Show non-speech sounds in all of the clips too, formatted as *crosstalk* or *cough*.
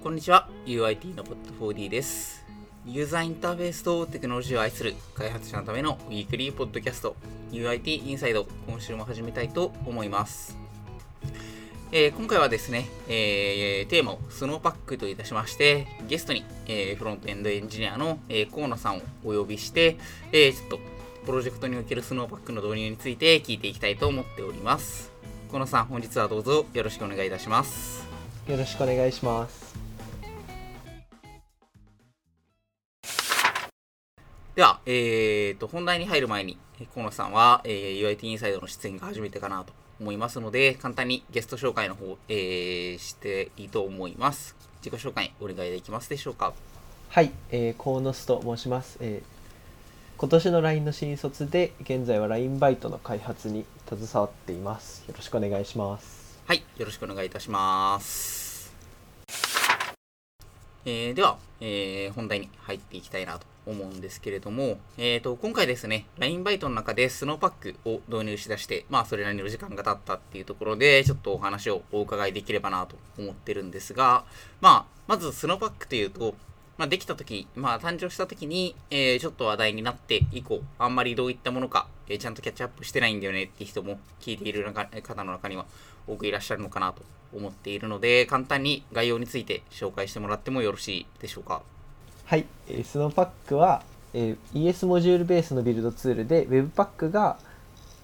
こんにちは UIT のポット 4D ですユーザーインターフェースとテクノロジーを愛する開発者のためのウィークリーポッドキャスト UIT インサイド今週も始めたいと思いますえー、今回はですね、えー、テーマをスノーパックといたしまして、ゲストに、えー、フロントエンドエンジニアの、えー、河野さんをお呼びして、えー、ちょっとプロジェクトにおけるスノーパックの導入について聞いていきたいと思っております。河野さん、本日はどうぞよろしくお願いいたします。よろしくお願いします。では、えーと、本題に入る前に、河野さんは、えー、UIT インサイドの出演が初めてかなと思いますので、簡単にゲスト紹介の方、えー、していいと思います。自己紹介お願いできますでしょうか。はい、えー、河野スと申します。えー今年の LINE の新卒で現在は LINE バイトの開発に携わっていますよろしくお願いしますはいよろしくお願いいたしますえー、では、えー、本題に入っていきたいなと思うんですけれども、えーと、今回ですね、LINE バイトの中でスノーパックを導入しだして、まあ、それなりの時間が経ったっていうところで、ちょっとお話をお伺いできればなと思ってるんですが、まあ、まずスノーパックというと、まあ、できた時、まあ、誕生した時に、えー、ちょっと話題になって以降、あんまりどういったものか、えー、ちゃんとキャッチアップしてないんだよねって人も聞いている方の中には多くいらっしゃるのかなと思っているので、簡単に概要について紹介してもらってもよろしいでしょうか。はい、えー、スノーパックは、えー、ES モジュールベースのビルドツールで Webpack が、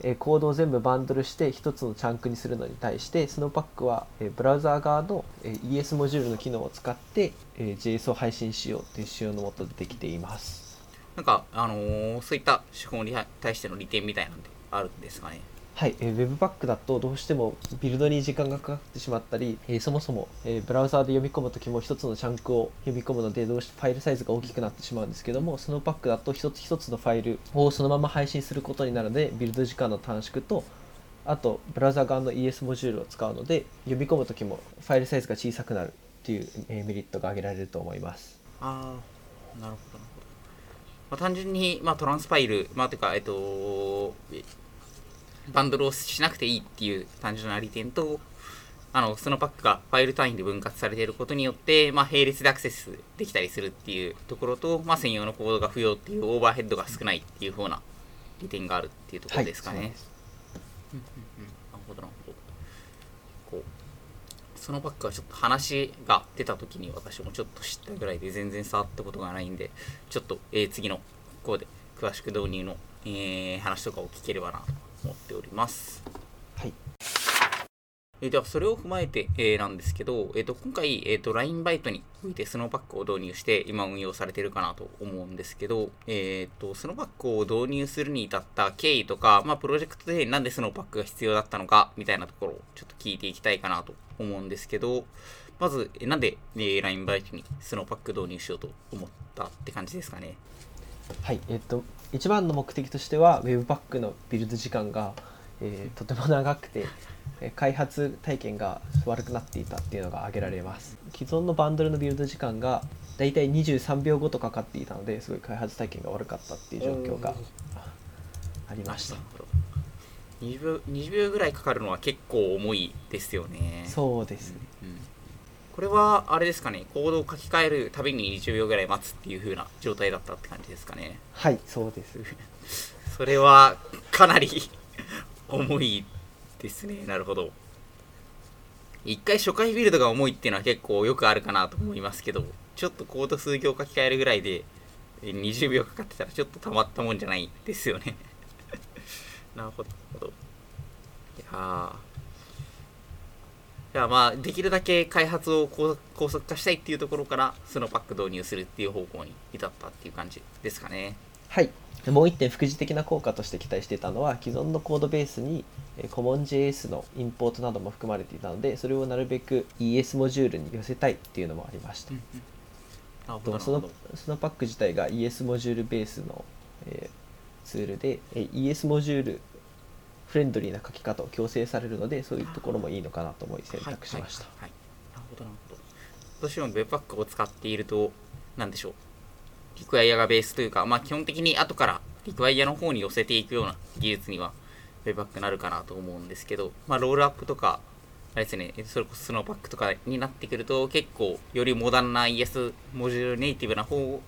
えー、コードを全部バンドルして1つのチャンクにするのに対して Snowpack は、えー、ブラウザー側の、えー、ES モジュールの機能を使って、えー、JS を配信しようという仕様のもとでできています。なんか、あのー、そういった手法に対しての利点みたいなんであるんですかねはい、えー、Webpack だとどうしてもビルドに時間がかかってしまったり、えー、そもそも、えー、ブラウザーで読み込む時も一つのチャンクを読み込むのでどうしてファイルサイズが大きくなってしまうんですけどもそのパックだと一つ一つのファイルをそのまま配信することになるのでビルド時間の短縮とあとブラウザー側の ES モジュールを使うので読み込む時もファイルサイズが小さくなるっていう、え、メリットが挙げられると思います。ああなるほどなるほど、まあ、単純に、まあ、トランスファイルまあてかえっとバンドルをしなくていいっていう単純な利点と、あの、そのパックがファイル単位で分割されていることによって、まあ、並列でアクセスできたりするっていうところと、まあ、専用のコードが不要っていうオーバーヘッドが少ないっていう風な利点があるっていうところですかね。はい、なるほど、なるほど。こう、そのパックはちょっと話が出た時に私もちょっと知ったぐらいで全然触ったことがないんで、ちょっと、えー、次のここで詳しく導入の、えー、話とかを聞ければなと思っております。はい。えー、では、それを踏まえて、えー、なんですけど、えーと、今回、えーと、LINE バイトにおいてスノーパックを導入して今運用されてるかなと思うんですけど、えーと、スノーパックを導入するに至った経緯とか、まあ、プロジェクトでなんでスノーパックが必要だったのかみたいなところをちょっと聞いていきたいかなと思うんですけど、まず、えなんで、えー、LINE バイトにスノーパック導入しようと思ったって感じですかね。はい、えっと、一番の目的としては Webpack のビルド時間が、えー、とても長くて開発体験が悪くなっていたっていうのが挙げられます。既存のバンドルのビルド時間がだいたい23秒ごとかかっていたのですごい開発体験が悪かったっていう状況がありました。20秒 ,20 秒ぐらいかかるのは結構重いですよね。そうですね、これはあれですかねコードを書き換えるたびに20秒ぐらい待つっていう風な状態だったって感じですかね。はいそうです。それはかなり *laughs* 重いですね。なるほど。一回初回ビルドが重いっていうのは結構よくあるかなと思いますけどちょっとコード数行書き換えるぐらいで20秒かかってたらちょっとたまったもんじゃないですよね。*laughs* なるほど。いやーじゃあまあできるだけ開発を高速化したいっていうところからそのパック導入するっていう方向に至ったっていう感じですかね。はい。もう一点副次的な効果として期待していたのは既存のコードベースに CommonJS のインポートなども含まれていたのでそれをなるべく ES モジュールに寄せたいっていうのもありました、うんうん、そのそのパック自体が ES モジュールベースの、えー、ツールで、え ES モジュールフレンドリーな書き方を強制されるのでそういうところもいいのかなと思い選択しました、はいはいはい、なるほどなるほど私も Webpack を使ってい。ると何でしょうリクワイアがベースとい。うか、まあ、基本的に後からリクワイアの方に寄せてい。くような技術には Webpack なるかなと思うんですけど、まあ、ロールアップとかあれですね、それこそスノーパックとかになってくると、結構、よりモダンな ES モジュールネイティブな方を、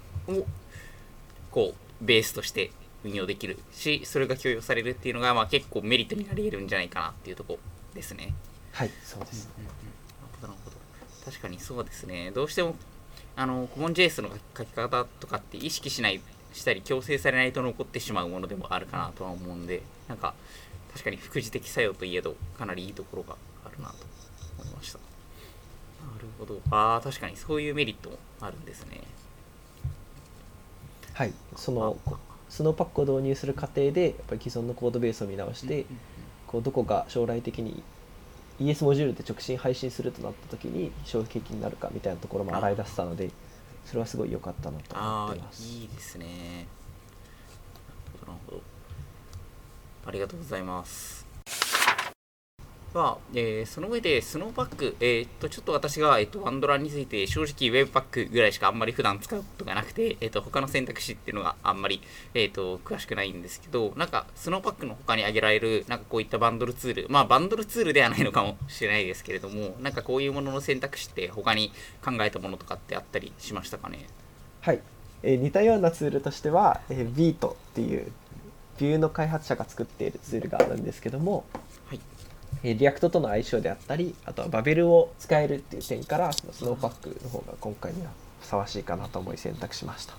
こう、ベースとして運用できるし、それが許容されるっていうのが、まあ結構メリットになり得るんじゃないかなっていうとこですね。はいそうです、なるほどなるほど。確かにそうですね。どうしてもあの CommonJS の書き方とかって意識しないしたり強制されないと残ってしまうものでもあるかなとは思うんでなんか確かに副次的作用といえどかなりいいところがあるなと思いました。なるほど。ああ確かにそういうメリットもあるんですね。はいそのスノーパックを導入する過程でやっぱり既存のコードベースを見直して、こうどこが将来的に ES モジュールで直進配信するとなった時に衝撃的になるかみたいなところも洗い出せたのでそれはすごい良かったなと思っています。いいですね。なるほど。ありがとうございますまあえーその上でスノーパック、えーっとちょっと私が、えっとワンドラについて正直ウェブパックぐらいしかあんまり普段使うことがなくて、えーっと他の選択肢っていうのがあんまり、えっと詳しくないんですけどなんか Snowpack の他に挙げられるなんかこういったバンドルツールまあバンドルツールではないのかもしれないですけれどもなんかこういうものの選択肢って他に考えたものとかってあったりしましたかね？はい、えー似たようなツールとしては、えー、 Vite っていう Vue の開発者が作っているツールがあるんですけども、 React との相性であったりあとはバベルを使えるっていう点からその Snowpack の方が今回にはふさわしいかなと思い選択しました。あ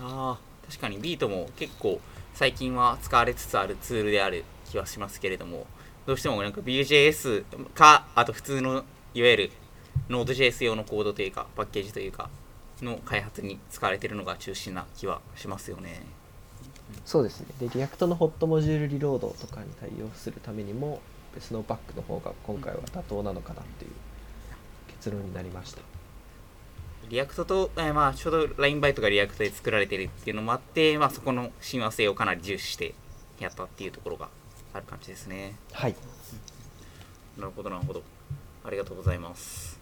あ確かに。 Vite も結構最近は使われつつあるツールである気はしますけれどもどうしてもなんか Vue.js かあと普通のいわゆる Node.js 用のコードというかパッケージというかの開発に使われているのが中心な気はしますよね。そうですね。で React の Hot Module Reload とかに対応するためにも Snowpack の方が今回は妥当なのかなっていう結論になりました。 React と、えーまあちょうど LINE バイトが React で作られているっていうのもあって、まあ、そこの親和性をかなり重視してやったっていうところがある感じですね。はい。なるほどなるほど。ありがとうございます。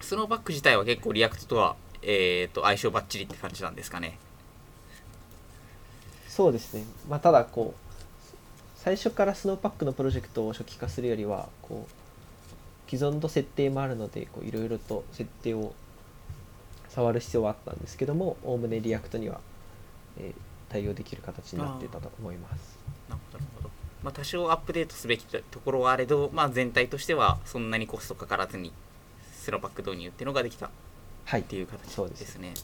Snowpack 自体は結構 React とは、えー、と相性バッチリって感じなんですかね。そうですね、まあ、ただこう最初から Snowpack のプロジェクトを初期化するよりはこう既存の設定もあるのでこういろいろと設定を触る必要はあったんですけどもおおむね React には、えー対応できる形になっていたと思います。なるほどなるほど、まあ、多少アップデートすべきところはあれど、まあ、全体としてはそんなにコストかからずに Snowpack 導入っていうのができたはいっていう形そうです。ですね。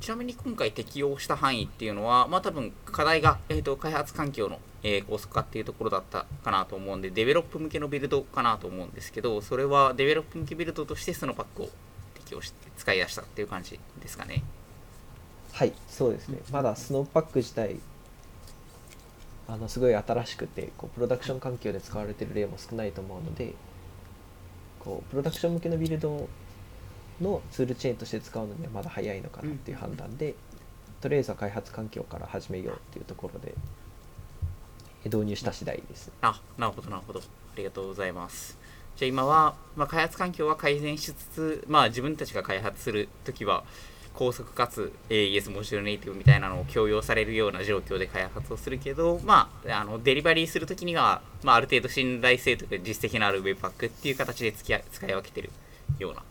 ちなみに今回適用した範囲っていうのは、まあ多分課題が、えー、と開発環境の、えー高速化っていうところだったかなと思うんで、 develop 向けのビルドかなと思うんですけど、それは develop 向けビルドとして Snowpack を適用して使い出したっていう感じですかね。はいそうですねまだ Snowpack 自体あのすごい新しくてこうプロダクション環境で使われてる例も少ないと思うのでこうプロダクション向けのビルドのツールチェーンとして使うのにはまだ早いのかなっていう判断で、とりあえずは開発環境から始めようっていうところで導入した次第ですあ、なるほど、なるほど。ありがとうございます。じゃあ今は、まあ、開発環境は改善しつつ、まあ自分たちが開発するときは、高速かつ AES モジュールネイティブみたいなのを強要されるような状況で開発をするけど、まあ、あのデリバリーするときには、まあ、ある程度信頼性とか実績のある Webpack っていう形で付き合使い分けてるような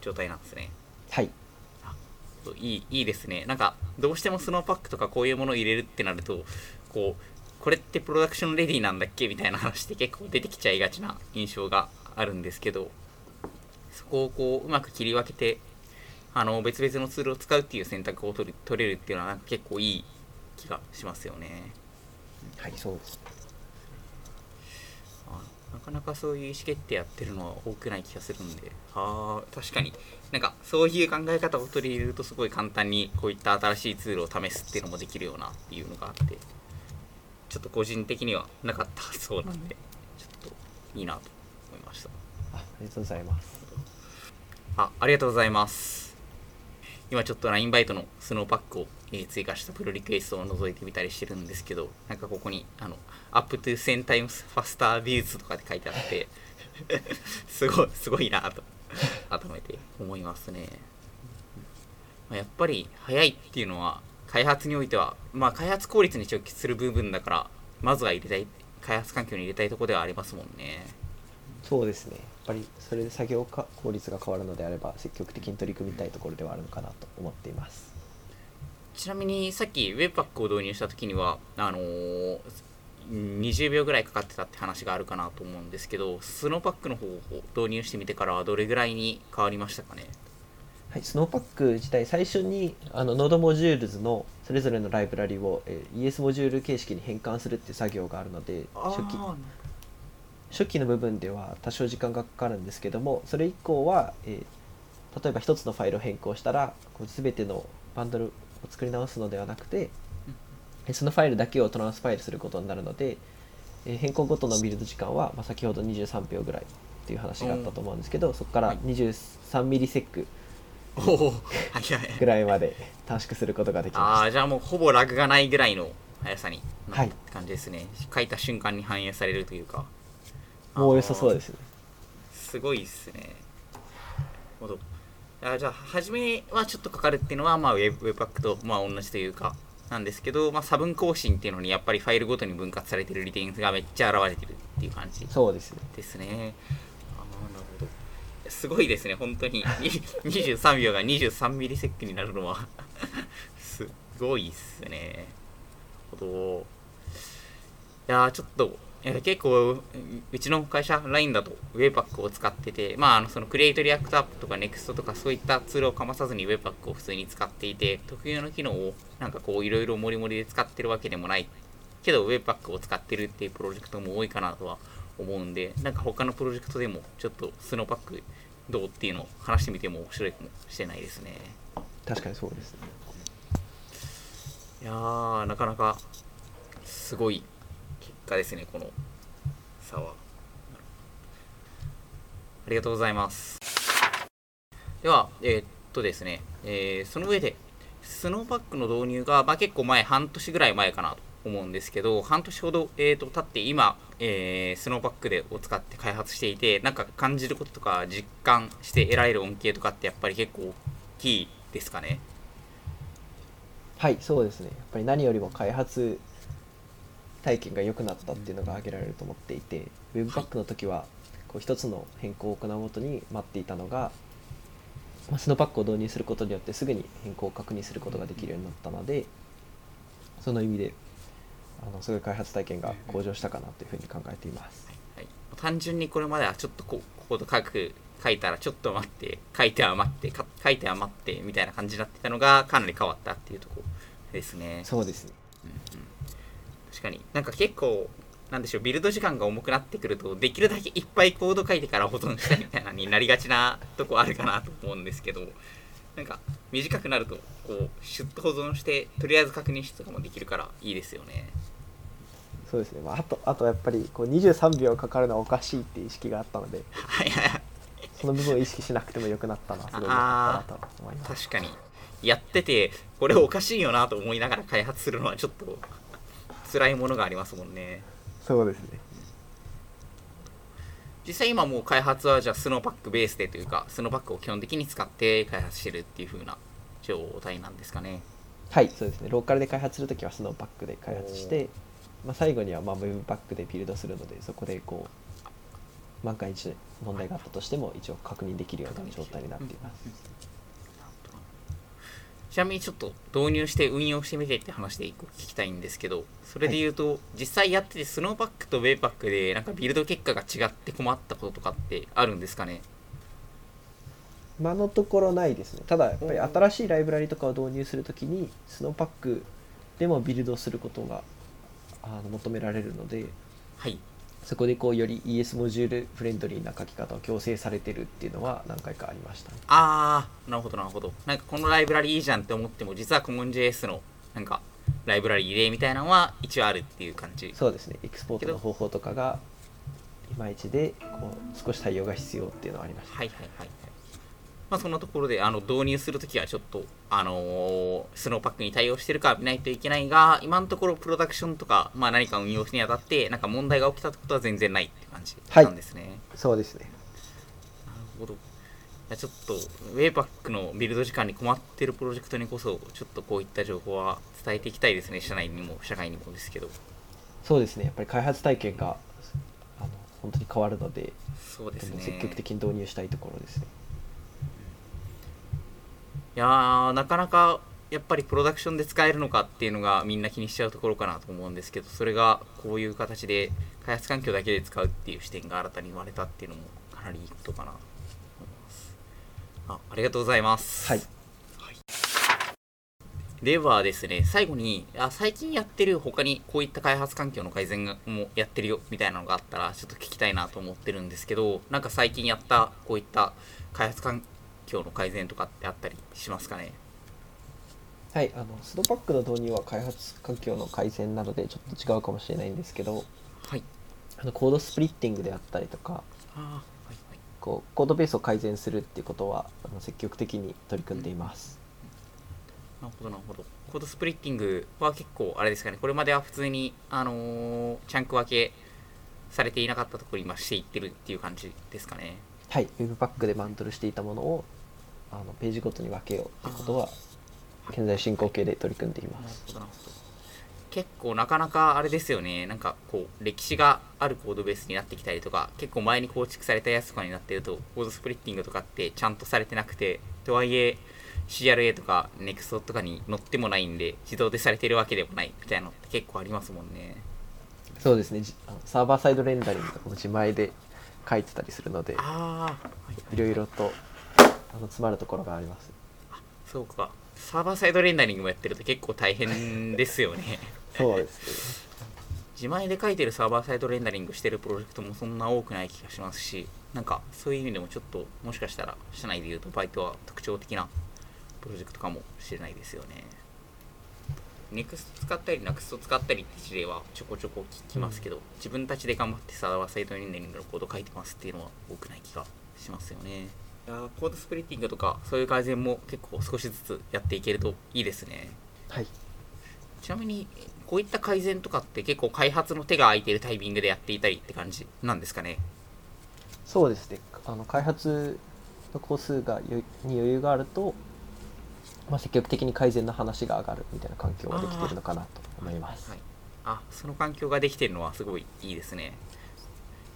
状態なんですね。はいいいいいですね。なんか、どうしてもスノーパックとかこういうものを入れるってなると、こう、これってプロダクションレディなんだっけ？みたいな話って結構出てきちゃいがちな印象があるんですけど、そこをこう、うまく切り分けて、あの、別々のツールを使うっていう選択を取る取れるっていうのは結構いい気がしますよね。はいそうですあなかなかそういう意思決定やってるのは多くない気がするんで、ああ、確かに、なんかそういう考え方を取り入れると、すごい簡単にこういった新しいツールを試すっていうのもできるようなっていうのがあって、ちょっと個人的にはなかったそうなんで、ちょっといいなと思いました。あありがとうございますあ、ありがとうございます。今ちょっと LINE バイトのスノーパックを、え追加したプロリクエストを覗いてみたりしてるんですけど、なんかここに、あの、up to 1000 times faster views とかって書いてあって、*laughs* すごい、すごいなと、改めて思いますね。まあやっぱり早いっていうのは、開発においては、まあ開発効率に直結する部分だから、まずは入れたい開発環境に入れたいとこではありますもんね。そうですね。やっぱりそれで作業か効率が変わるのであれば積極的に取り組みたいところではあるのかなと思っています。ちなみにさっき Webpack を導入した時にはあのー20秒ぐらいかかってたって話があるかなと思うんですけど Snowpack の方を導入してみてからはどれぐらいに変わりましたかね？はい、 Snowpack 自体最初にあの node modules のそれぞれのライブラリを、えー ES モジュール形式に変換するっていう作業があるので初期あ初期の部分では多少時間がかかるんですけどもそれ以降は、えー例えば一つのファイルを変更したらこう全てのバンドルを作り直すのではなくてえーそのファイルだけをトランスファイルすることになるので、えー変更ごとのビルド時間は、まあ、先ほど23秒ぐらいっていう話があったと思うんですけどそこからはい。23ミリセックぐらいまで短縮することができあまあじゃあもうほぼラグがないぐらいの速さになはい。って感じですね、書いた瞬間に反映されるというか。したもう良さそうですすねすごいっすねあじゃあ初めはちょっとかかるっていうのは、まあ、ウェブパックとまあ同じというかなんですけど、まあ、差分更新っていうのにやっぱりファイルごとに分割されてる利点がめっちゃ現れてるっていう感じそうですねですね。ああ、なるほど。すごいですね、本当に。に *laughs* 23秒が23ミリセックになるのは *laughs* すごいっすね。ほど。いやー、ちょっと、いや結構、ううちの会社、LINE だと Webpack を使ってて、まあ、あのその Create React App とか Next とかそういったツールをかまさずに Webpack を普通に使っていて、特有の機能をなんかこういろいろモリモリで使ってるわけでもないけど Webpack を使ってるっていうプロジェクトも多いかなとは思うんで、なんか他のプロジェクトでもちょっと Snowpack どうっていうのを話してみても面白いかもしれないですね。確かにそうですねいやー、なかなかすごい結果ですね、この差は。ありがとうございます。では、えーっとですね、えーその上で、スノーパックの導入が、まあ、結構前、半年ぐらい前かなと思うんですけど、半年ほど、えー、と経って今、えースノーパックでを使って開発していて、なんか感じることとか実感して得られる恩恵とかってやっぱり結構大きいですかね。はいそうですねやっぱり何よりも開発体験が良くなったっていうのが挙げられると思っていて Webpack の時はこう一つの変更を行うごとに待っていたのがまあスノーパックを導入することによってすぐに変更を確認することができるようになったのでその意味であのすごい開発体験が向上したかなというふうに考えています。はい、単純にこれまではちょっとこうコード書く書いたらちょっと待って書いては待ってか書いては待ってみたいな感じになってたのがかなり変わったっていうところですね。そうですね確かに。なんか結構なんでしょうビルド時間が重くなってくるとできるだけいっぱいコード書いてから保存したいみたいなになりがちなとこあるかなと思うんですけどなんか短くなるとこうシュッと保存してとりあえず確認してとかもできるからいいですよね。そうですね、まあ、あとあとやっぱりこう23秒かかるのはおかしいっていう意識があったのではいはい。はいその部分を意識しなくてもよくなったのはすごい良かったなと思います。確かに。やっててこれおかしいよなと思いながら開発するのはちょっと辛いものがありますもんねそうですね。実際今もう開発はじゃあスノーパックベースでというかスノーパックを基本的に使って開発してるっていう風な状態なんですかねはい、そうですね。ローカルで開発するときはスノーパックで開発して、まあ、最後にはまあ Web パックでビルドするので、そこでこう、万が一問題があったとしても、一応確認できるような状態になっています。ちなみにちょっと導入して運用してみてって話で一個聞きたいんですけどそれで言うと、実際やっててスノーパックとウェイパックでなんかビルド結果が違って困ったこととかってあるんですかね？今のところないですね。ただ、やっぱり新しいライブラリとかを導入するときに、スノーパックでもビルドすることがあの求められるので、はいそこでこうより ES モジュールフレンドリーな書き方を強制されてるっていうのは何回かありましたね。あーなるほどなるほど。なんかこのライブラリいいじゃんって思っても実は CommonJS のなんかライブラリでみたいなのは一応あるっていう感じ。そうですね。エクスポートの方法とかがいまいちでこう少し対応が必要っていうのはありました、はいはいはいはいまあそんなところであの導入するときはちょっとあのースノーパックに対応してるか見ないといけないが今のところプロダクションとか、まあ、何か運用するにあたってなんか問題が起きたことは全然ないって感じはい。なんですね、そうですね。なるほど。ちょっとウェイパックのビルド時間に困ってるプロジェクトにこそちょっとこういった情報は伝えていきたいですね。社内にも社外にもですけど。そうですね。やっぱり開発体験があの本当に変わるのでそうですね。積極的に導入したいところですねいやーなかなかやっぱりプロダクションで使えるのかっていうのがみんな気にしちゃうところかなと思うんですけどそれがこういう形で開発環境だけで使うっていう視点が新たに生まれたっていうのもかなりいいことかな。と思いますあありがとうございます。はい。ではですね、最後に、あ最近やってる他にこういった開発環境の改善もやってるよみたいなのがあったらちょっと聞きたいなと思ってるんですけど、なんか最近やったこういった開発環境の改善とかってあったりしますかね？はい、あのスドパックの導入は開発環境の改善なのでちょっと違うかもしれないんですけどはい。あのコードスプリッティングであったりとかはいはい。こうコードベースを改善するっていうことはあの積極的に取り組んでいます。なるほどなるほど。コードスプリッティングは結構あれですかね、これまでは普通に、あのーチャンク分けされていなかったところに今していってるっていう感じですかね。はい、Webpack でバンドルしていたものをあのページごとに分けようってことは現在進行形で取り組んでいます。ほどなるほど。結構なかなかあれですよね。なんかこう歴史があるコードベースになってきたりとか結構前に構築されたやつとかになってるとコードスプリッティングとかってちゃんとされてなくてとはいえ CRA とか NEXT とかに載ってもないんで自動でされてるわけでもないみたいなのって結構ありますもんね。そうですね、サーバーサイドレンダリングとかも自前で書いてたりするのでああ、はい。いろいろとあの詰まるところがあります。そうか。サーバーサイドレンダリングもやってると結構大変ですよね。そうですね。自前で書いてるサーバーサイドレンダリングしてるプロジェクトもそんな多くない気がしますしなんかそういう意味でもちょっともしかしたら社内で言うとバイトは特徴的なプロジェクトかもしれないですよね。NEXT 使ったり NEXT 使ったりって事例はちょこちょこ聞きますけど、自分たちで頑張ってサーバーサイドレンダリングのコード書いてますっていうのは多くない気がしますよねいやーコードスプリッティングとかそういう改善も結構少しずつやっていけるといいですねはい。ちなみにこういった改善とかって結構開発の手が空いてるタイミングでやっていたりって感じなんですかね？そうですね。あの開発の工数がよに余裕があると、まあ、積極的に改善の話が上がるみたいな環境ができているのかなと思います。はい、あその環境ができてるのはすごいいいですね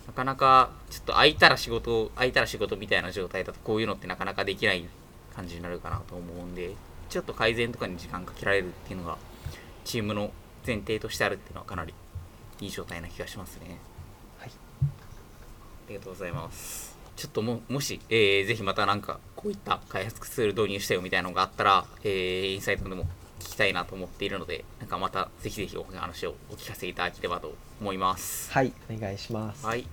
なかなかちょっと空いたら仕事空いたら仕事みたいな状態だとこういうのってなかなかできない感じになるかなと思うんでちょっと改善とかに時間かけられるっていうのがチームの前提としてあるっていうのはかなりいい状態な気がしますねはい。ありがとうございます。ちょっとももし、えーぜひまたなんかこういった開発ツール導入したよみたいなのがあったら、えーインサイトでも聞きたいなと思っているので、なんかまたぜひぜひお話をお聞かせいただければと思います。はい、お願いします。はい。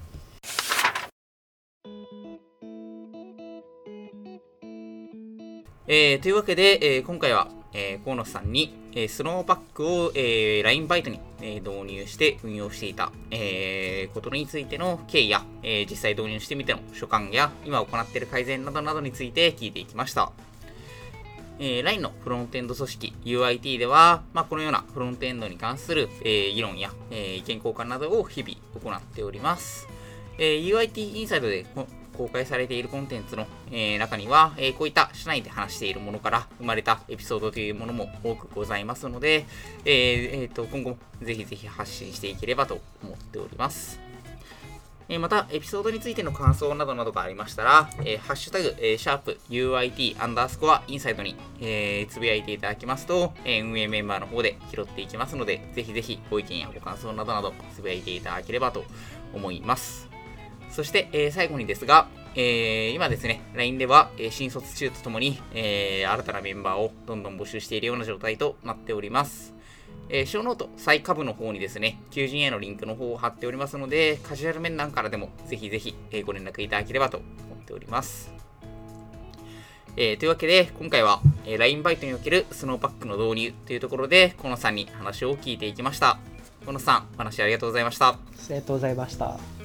えーというわけで、えー今回は、えー河野さんに、えースノーパックを、えー LINE バイトに、えー導入して運用していた、えーことについての経緯や、えー実際導入してみての所感や今行っている改善などなどについて聞いていきました。えー LINE のフロントエンド組織 UIT では、まあ、このようなフロントエンドに関する、えー議論や、えー意見交換などを日々行っております。えー UIT インサイドで公開されているコンテンツの、えー中には、えーこういった社内で話しているものから生まれたエピソードというものも多くございますので、えーえーと今後もぜひぜひ発信していければと思っております。えまた、エピソードについての感想などなどがありましたら、えハッシュタグ、えーシャープ UIT アンダースコアインサイドに、えーつぶやいていただきますと、え運営メンバーの方で拾っていきますので、ぜひぜひご意見やご感想などなどつぶやいていただければと思います。そして、え最後にですが、えー今ですね、LINE では、えー新卒中とともに、えー新たなメンバーをどんどん募集しているような状態となっております。えー、ショーノート、最下部の方にですね、求人へのリンクの方を貼っておりますので、カジュアル面談からでもぜひぜひ、えご連絡いただければと思っております。えーというわけで、今回は、えー LINE バイトにおけるスノーパックの導入というところで、このさんに話を聞いていきました。小野さん、お話ありがとうございました。ありがとうございました。